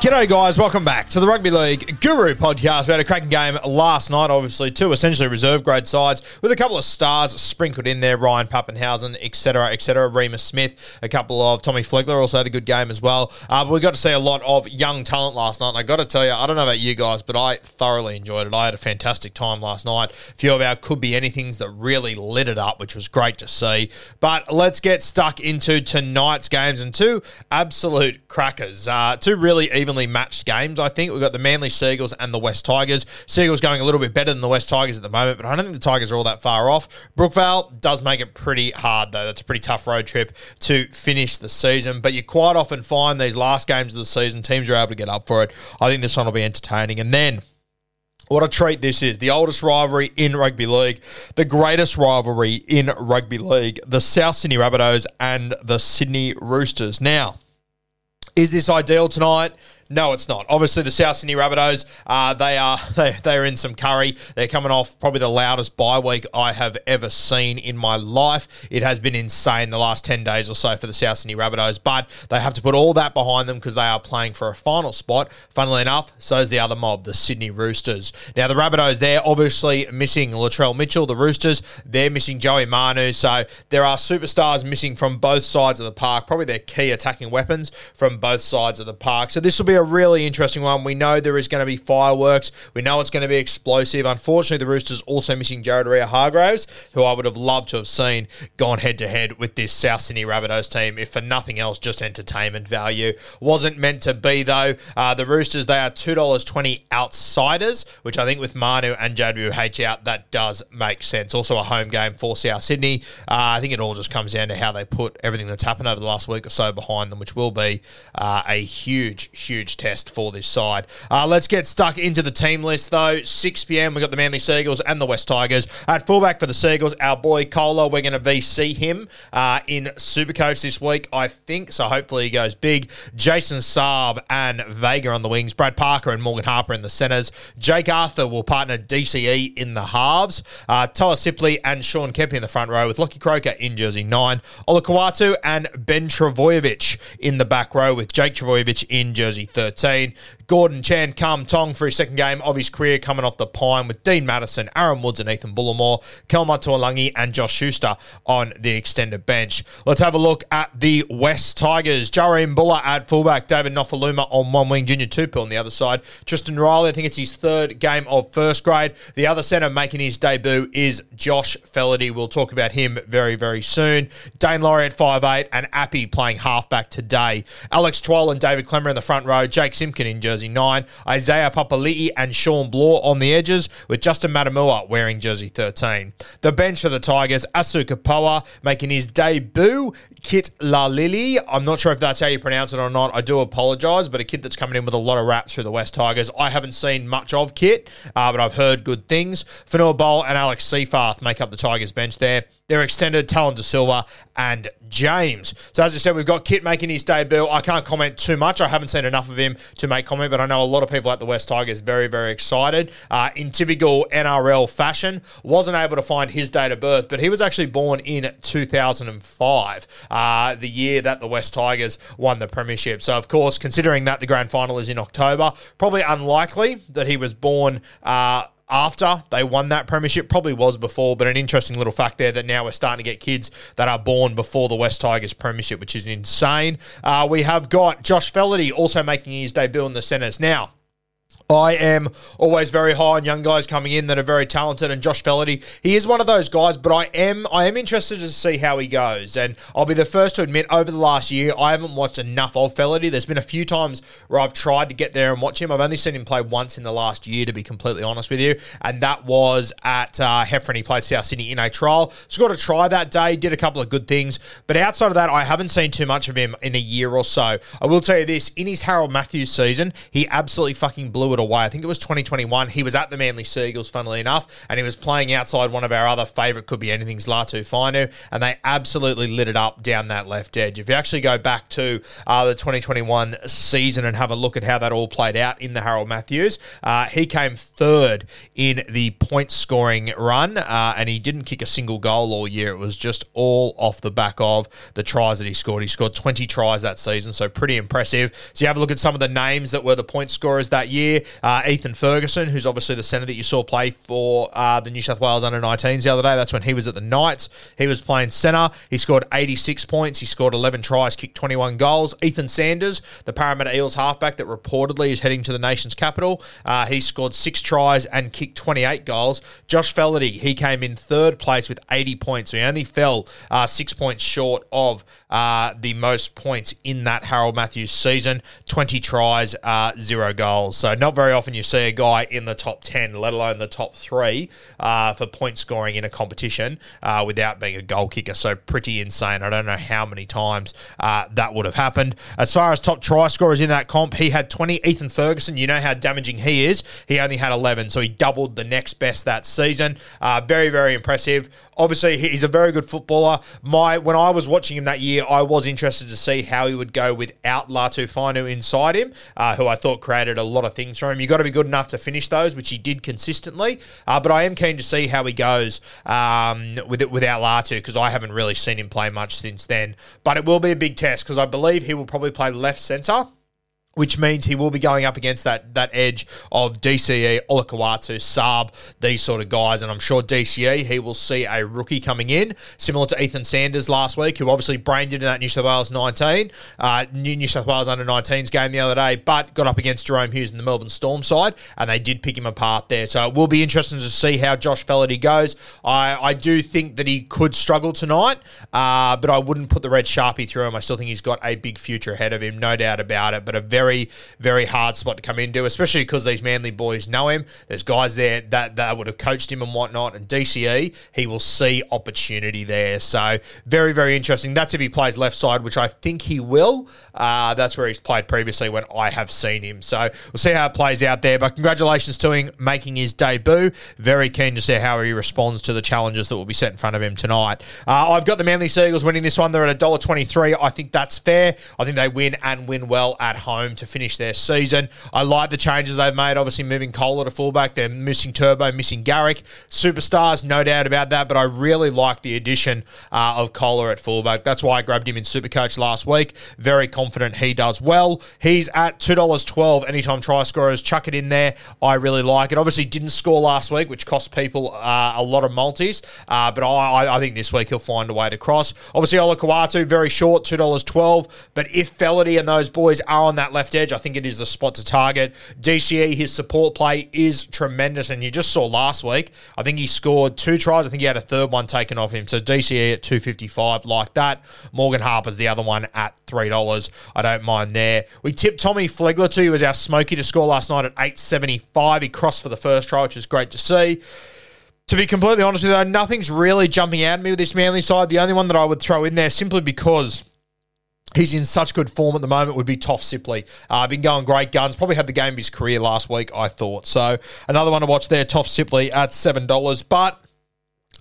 G'day, guys. Welcome back to the Rugby League Guru podcast. We had a cracking game last night, obviously, two essentially reserve grade sides with a couple of stars sprinkled in there Ryan Papenhuyzen, etc., etc. Reimis Smith, a couple of Tommy Flegler also had a good game as well. Uh, but we got to see a lot of young talent last night. And I got to tell you, I don't know about you guys, but I thoroughly enjoyed it. I had a fantastic time last night. A few of our could be anythings that really lit it up, which was great to see. But let's get stuck into tonight's games and two absolute crackers. Uh, two really evenly matched games, I think. We've got the Manly Sea Eagles and the West Tigers. Sea Eagles going a little bit better than the West Tigers at the moment, but I don't think the Tigers are all that far off. Brookvale does make it pretty hard, though. That's a pretty tough road trip to finish the season, but you quite often find these last games of the season, teams are able to get up for it. I think this one will be entertaining. And then what a treat this is. The oldest rivalry in rugby league, the greatest rivalry in rugby league, the South Sydney Rabbitohs and the Sydney Roosters. Now, is this ideal tonight? No, it's not. Obviously, the South Sydney Rabbitohs, uh, they are they, they are in some curry. They're coming off probably the loudest bye week I have ever seen in my life. It has been insane the last 10 days or so for the South Sydney Rabbitohs, but they have to put all that behind them because they are playing for a final spot. Funnily enough, so is the other mob, the Sydney Roosters. Now, the Rabbitohs, they're obviously missing Latrell Mitchell. The Roosters, they're missing Joey Manu. So there are superstars missing from both sides of the park, probably their key attacking weapons from both sides of the park. So this will be a really interesting one. We know there is going to be fireworks. We know it's going to be explosive. Unfortunately, the Roosters also missing Jared Ria Hargraves, who I would have loved to have seen gone head to head with this South Sydney Rabbitohs team, if for nothing else, just entertainment value. Wasn't meant to be, though. Uh, the Roosters, they are $2.20 outsiders, which I think with Manu and JWH out, that does make sense. Also, a home game for South Sydney. Uh, I think it all just comes down to how they put everything that's happened over the last week or so behind them, which will be uh, a huge, huge test for this side. Uh, let's get stuck into the team list, though. 6 p.m., we've got the Manly Sea Eagles and the West Tigers. At fullback for the Sea Eagles, our boy Koula, we're going to VC him uh, in Supercoach this week, I think. So hopefully he goes big. Jason Saab and Vega on the wings. Brad Parker and Morgan Harper in the centres. Jake Arthur will partner DCE in the halves. Uh, Toa Sipley and Sean Kemp in the front row with Lockie Croker in jersey 9. Olakau'atu and Ben Trbojevic in the back row with Jake Trbojevic in jersey 13. 13 Gordon Chan Kum Tong for his second game of his career coming off the pine with Dean Madison, Aaron Woods, and Ethan Bullemor, Kelma Tuilagi, and Josh Schuster on the extended bench. Let's have a look at the West Tigers. Jahream Bula at fullback, David Nofoaluma on one wing, Junior Tupou on the other side. Tristan Riley, I think it's his third game of first grade. The other centre making his debut is Josh Feledy. We'll talk about him very, very soon. Daine Laurie at 5'8 and Appy playing halfback today. Alex Twal and David Klemmer in the front row. Jake Simpkin in jersey 9, Isaiah Papali'i and Shawn Blore on the edges, with Justin Matamua wearing jersey 13. The bench for the Tigers, Asu Kepaoa making his debut, Kit Laulilii. I'm not sure if that's how you pronounce it or not. I do apologise, but a kid that's coming in with a lot of raps through the West Tigers. I haven't seen much of Kit, uh, but I've heard good things. Fonua Pole and Alex Seyfarth make up the Tigers bench there. They're extended Tallyn Da Silva and James. So as I said, we've got Kit making his debut. I can't comment too much. I haven't seen enough of him to make comment, but I know a lot of people at the West Tigers very, very excited. Uh, in typical NRL fashion, wasn't able to find his date of birth, but he was actually born in 2005, uh, the year that the West Tigers won the premiership. So of course, considering that the grand final is in October, probably unlikely that he was born. Uh, after they won that premiership. Probably was before, but an interesting little fact there that now we're starting to get kids that are born before the West Tigers premiership, which is insane. Uh, we have got Josh Feledy also making his debut in the centres. Now, I am always very high on young guys coming in that are very talented, and Josh Feledy, he is one of those guys. But I am, I am interested to see how he goes, and I'll be the first to admit, over the last year, I haven't watched enough of Feledy. There's been a few times where I've tried to get there and watch him. I've only seen him play once in the last year, to be completely honest with you, and that was at uh, Heffron. He played South Sydney in a trial. scored a try that day. Did a couple of good things, but outside of that, I haven't seen too much of him in a year or so. I will tell you this: in his Harold Matthews season, he absolutely fucking blew it away. I think it was 2021. He was at the Manly Sea Eagles, funnily enough, and he was playing outside one of our other favourite could be anything's Latu Fainu, and they absolutely lit it up down that left edge. If you actually go back to uh, the 2021 season and have a look at how that all played out in the Harold Matthews, uh, he came third in the point scoring run, uh, and he didn't kick a single goal all year. It was just all off the back of the tries that he scored. He scored 20 tries that season, so pretty impressive. So you have a look at some of the names that were the point scorers that year. Uh, Ethan Ferguson, who's obviously the centre that you saw play for uh, the New South Wales under 19s the other day. That's when he was at the Knights. He was playing centre. He scored 86 points. He scored 11 tries, kicked 21 goals. Ethan Sanders, the Parramatta Eels halfback that reportedly is heading to the nation's capital, uh, he scored six tries and kicked 28 goals. Josh Feledy, he came in third place with 80 points. He only fell uh, six points short of uh, the most points in that Harold Matthews season 20 tries, uh, zero goals. So not very often you see a guy in the top 10, let alone the top three, uh, for point scoring in a competition uh, without being a goal kicker. So pretty insane. I don't know how many times uh, that would have happened. As far as top try scorers in that comp, he had 20. Ethan Ferguson, you know how damaging he is. He only had 11, so he doubled the next best that season. Uh, very, very impressive. Obviously, he's a very good footballer. My When I was watching him that year, I was interested to see how he would go without Latu Fainu inside him, uh, who I thought created a lot of things for him. You've got to be good enough to finish those, which he did consistently. Uh, but I am keen to see how he goes um, with it without Latu because I haven't really seen him play much since then. But it will be a big test because I believe he will probably play left centre which means he will be going up against that that edge of DCE, Olakau'atu, Saab, these sort of guys. And I'm sure DCE, he will see a rookie coming in, similar to Ethan Sanders last week, who obviously brained into that New South Wales 19, uh, New South Wales under 19s game the other day, but got up against Jahrome Hughes in the Melbourne Storm side, and they did pick him apart there. So it will be interesting to see how Josh Feledy goes. I, I do think that he could struggle tonight, uh, but I wouldn't put the red sharpie through him. I still think he's got a big future ahead of him, no doubt about it, but a very very, very hard spot to come into, especially because these Manly boys know him. There's guys there that, that would have coached him and whatnot. And DCE, he will see opportunity there. So very, very interesting. That's if he plays left side, which I think he will. Uh, that's where he's played previously when I have seen him. So we'll see how it plays out there. But congratulations to him making his debut. Very keen to see how he responds to the challenges that will be set in front of him tonight. Uh, I've got the Manly Sea Eagles winning this one. They're at $1.23. I think that's fair. I think they win and win well at home to finish their season. I like the changes they've made. Obviously, moving Koula to fullback. They're missing Turbo, missing Garrick. Superstars, no doubt about that. But I really like the addition uh, of Koula at fullback. That's why I grabbed him in Supercoach last week. Very confident he does well. He's at $2.12 anytime try scorers. Chuck it in there. I really like it. Obviously, didn't score last week, which cost people uh, a lot of multis. Uh, but I, I think this week he'll find a way to cross. Obviously, Olakau'atu, very short, $2.12. But if Feledy and those boys are on that left left edge, I think it is the spot to target. DCE, his support play is tremendous, and you just saw last week. I think he scored two tries. I think he had a third one taken off him. So DCE at two fifty five, like that. Morgan Harper's the other one at three dollars. I don't mind there. We tipped Tommy Flegler He was our smoky to score last night at eight seventy five. He crossed for the first try, which is great to see. To be completely honest with you, nothing's really jumping out at me with this Manly side. The only one that I would throw in there simply because He's in such good form at the moment. Would be Toff Sipley. Uh, been going great guns. Probably had the game of his career last week. I thought so. Another one to watch there. Toff Sipley at seven dollars. But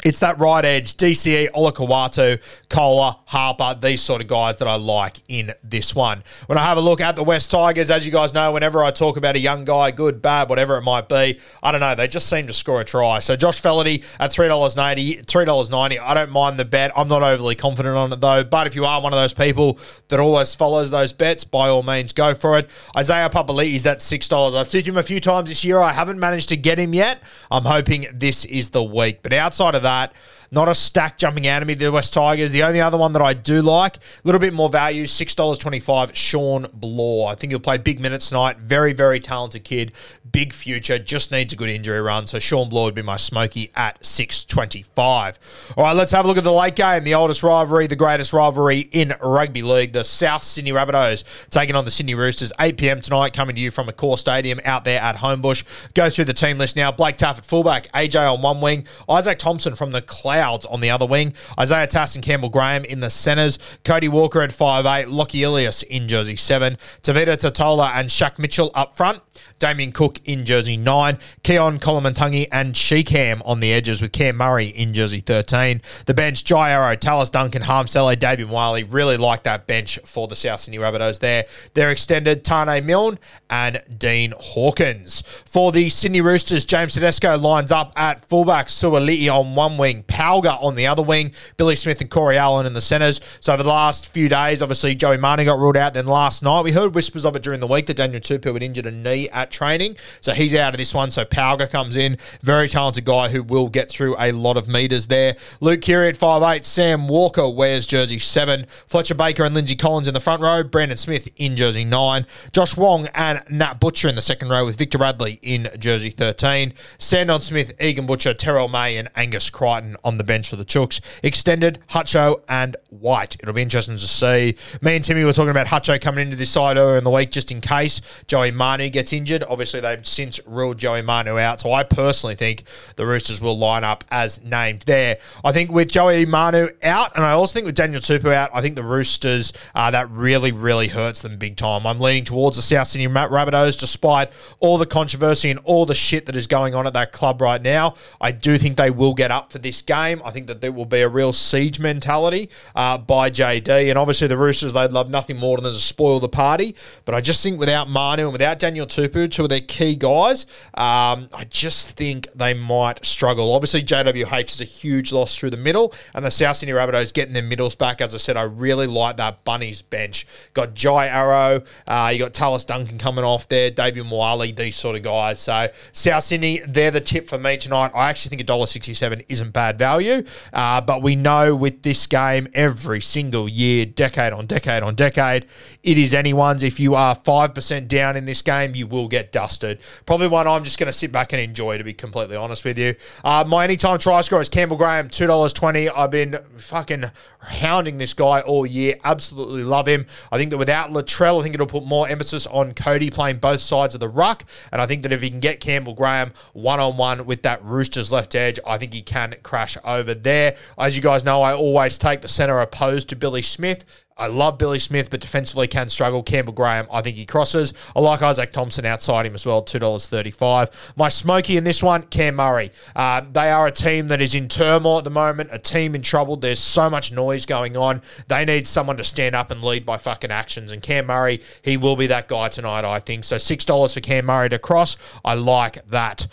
it's that right edge, DCE, Olakau'atu, Koula, Harper, these sort of guys that I like in this one. When I have a look at the West Tigers, as you guys know, whenever I talk about a young guy, good, bad, whatever it might be, I don't know, they just seem to score a try. So Josh Feledy at $3.90, $3.90, I don't mind the bet. I'm not overly confident on it though, but if you are one of those people that always follows those bets, by all means, go for it. Isaiah Papali'i's at $6. I've seen him a few times this year. I haven't managed to get him yet. I'm hoping this is the week. But outside of that, that. Not a stack jumping out of me, the West Tigers. The only other one that I do like, a little bit more value, $6.25, Shawn Blore. I think he'll play big minutes tonight. Very, very talented kid. Big future. Just needs a good injury run. So Shawn Blore would be my smoky at 625. All right, let's have a look at the late game. The oldest rivalry, the greatest rivalry in rugby league. The South Sydney Rabbitohs taking on the Sydney Roosters. 8 p.m. tonight, coming to you from Accor Stadium out there at Homebush. Go through the team list now. Blake Taaffe at fullback, AJ on one wing, Isaac Thompson from the Clouds on the other wing. Isaiah Tass and Campbell Graham in the centres. Cody Walker at 5'8. Lockie Ilias in jersey 7. Tevita Tatola and Shaq Mitchell up front. Damien Cook in jersey 9. Keaon Koloamatangi and Sheekham on the edges with Cam Murray in jersey 13. The bench, Jai Arrow, Tallis Duncan, Hame Sele, David Wiley. Really like that bench for the South Sydney Rabbitohs there. They're extended Tane Milne and Dean Hawkins. For the Sydney Roosters, James Tedesco lines up at fullback, Suali'i on one wing, Pauga on the other wing, Billy Smith and Corey Allen in the centres. So over the last few days, obviously Joey Manu got ruled out. Then last night, we heard whispers of it during the week that Daniel Tupou had injured a knee at training. So he's out of this one. So Pauga comes in. Very talented guy who will get through a lot of metres there. Luke Keary at 5'8. Sam Walker wears jersey 7. Fletcher Baker and Lindsay Collins in the front row. Brandon Smith in jersey 9. Josh Wong and Nat Butcher in the second row with Victor Radley in jersey 13. Sandon Smith, Egan Butcher, Terrell May, and Angus Crichton on the bench for the Chooks. Extended, Hutcho and White. It'll be interesting to see. Me and Timmy were talking about Hutcho coming into this side earlier in the week just in case Joey Manu gets injured. Obviously, they've since ruled Joey Manu out. So I personally think the Roosters will line up as named there. I think with Joey Manu out, and I also think with Daniel Tupou out, I think the Roosters, uh, that really, really hurts them big time. I'm leaning towards the South Sydney Rabbitohs despite all the controversy and all the shit that is going on at that club right now. I do think they will get up for this game. I think that there will be a real siege mentality uh, by JD. And obviously, the Roosters, they'd love nothing more than to spoil the party. But I just think without Manu and without Daniel Tupou, two of their key guys, um, I just think they might struggle. Obviously, JWH is a huge loss through the middle, and the South Sydney Rabbitohs getting their middles back. As I said, I really like that Bunnies bench. Got Jai Arrow, uh, you got Tallis Duncan coming off there, Davvy Moale, these sort of guys. So South Sydney, they're the tip for me tonight. I actually think $1.67 isn't bad value, uh, but we know with this game every single year, decade on decade on decade, it is anyone's. If you are 5% down in this game, you will get dusted. Probably one I'm just going to sit back and enjoy, to be completely honest with you. Uh, my anytime try score is Campbell Graham, $2.20. I've been fucking hounding this guy all year. Absolutely love him. I think that without Latrell, I think it'll put more emphasis on Cody playing both sides of the ruck. And I think that if he can get Campbell Graham one on one with that Roosters left edge, I think he can crash over there. As you guys know, I always take the centre opposed to Billy Smith. I love Billy Smith, but defensively can struggle. Campbell Graham, I think he crosses. I like Isaac Thompson outside him as well, $2.35. My smoky in this one, Cam Murray. Uh, they are a team that is in turmoil at the moment, a team in trouble. There's so much noise going on. They need someone to stand up and lead by fucking actions. And Cam Murray, he will be that guy tonight, I think. So $6 for Cam Murray to cross. I like that.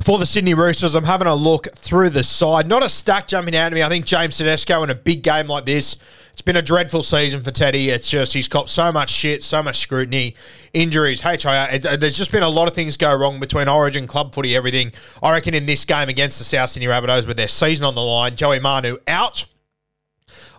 For the Sydney Roosters, I'm having a look through the side. Not a stack jumping out at me. I think James Tedesco in a big game like this it's been a dreadful season for Teddy. It's just he's got so much shit, so much scrutiny, injuries, HIA. It, uh, there's just been a lot of things go wrong between Origin, club footy, everything. I reckon in this game against the South Sydney Rabbitohs with their season on the line, Joey Manu out.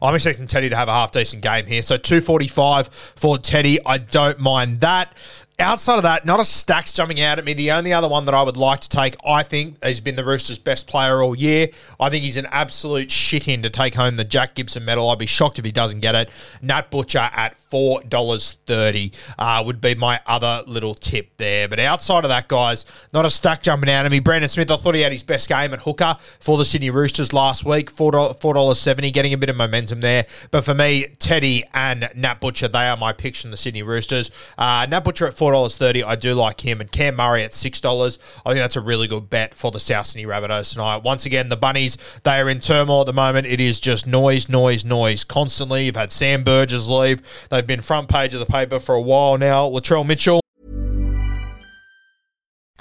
I'm expecting Teddy to have a half decent game here. So 245 for Teddy. I don't mind that outside of that, not a stacks jumping out at me. The only other one that I would like to take, I think, has been the Roosters' best player all year. I think he's an absolute shit in to take home the Jack Gibson medal. I'd be shocked if he doesn't get it. Nat Butcher at four dollars thirty uh, would be my other little tip there. But outside of that, guys, not a stack jumping out at me. Brandon Smith, I thought he had his best game at hooker for the Sydney Roosters last week. Four dollars seventy, getting a bit of momentum there. But for me, Teddy and Nat Butcher, they are my picks from the Sydney Roosters. Uh, Nat Butcher at four $4.30. I do like him. And Cam Murray at $6. I think that's a really good bet for the South Sydney Rabbitohs tonight. Once again, the Bunnies, they are in turmoil at the moment. It is just noise, noise, noise constantly. You've had Sam Burgess leave. They've been front page of the paper for a while now. Latrell Mitchell.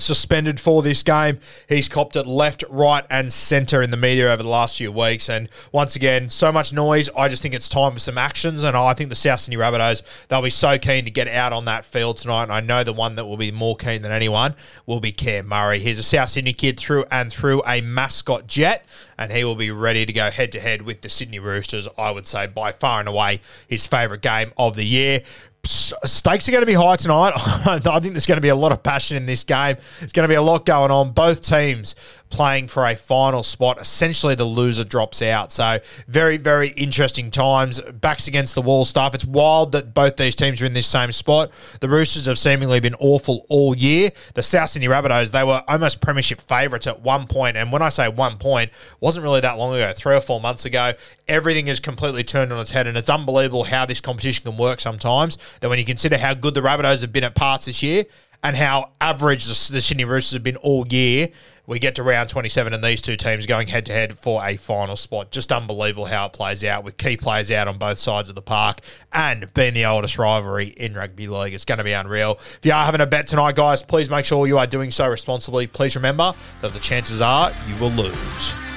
Suspended for this game. He's copped it left, right, and centre in the media over the last few weeks. And once again, so much noise. I just think it's time for some actions. And I think the South Sydney Rabbitohs, they'll be so keen to get out on that field tonight. And I know the one that will be more keen than anyone will be Cam Murray. He's a South Sydney kid through and through, a mascot jet. And he will be ready to go head to head with the Sydney Roosters. I would say by far and away his favourite game of the year stakes are going to be high tonight. I think there's going to be a lot of passion in this game. There's going to be a lot going on. Both teams playing for a final spot. Essentially, the loser drops out. So, very, very interesting times. Backs against the wall stuff. It's wild that both these teams are in this same spot. The Roosters have seemingly been awful all year. The South Sydney Rabbitohs, they were almost premiership favourites at one point. And when I say one point, wasn't really that long ago, three or four months ago. Everything has completely turned on its head. And it's unbelievable how this competition can work sometimes. That when you consider how good the Rabbitohs have been at parts this year and how average the Sydney Roosters have been all year, we get to round 27 and these two teams going head to head for a final spot. Just unbelievable how it plays out with key players out on both sides of the park and being the oldest rivalry in rugby league. It's going to be unreal. If you are having a bet tonight, guys, please make sure you are doing so responsibly. Please remember that the chances are you will lose.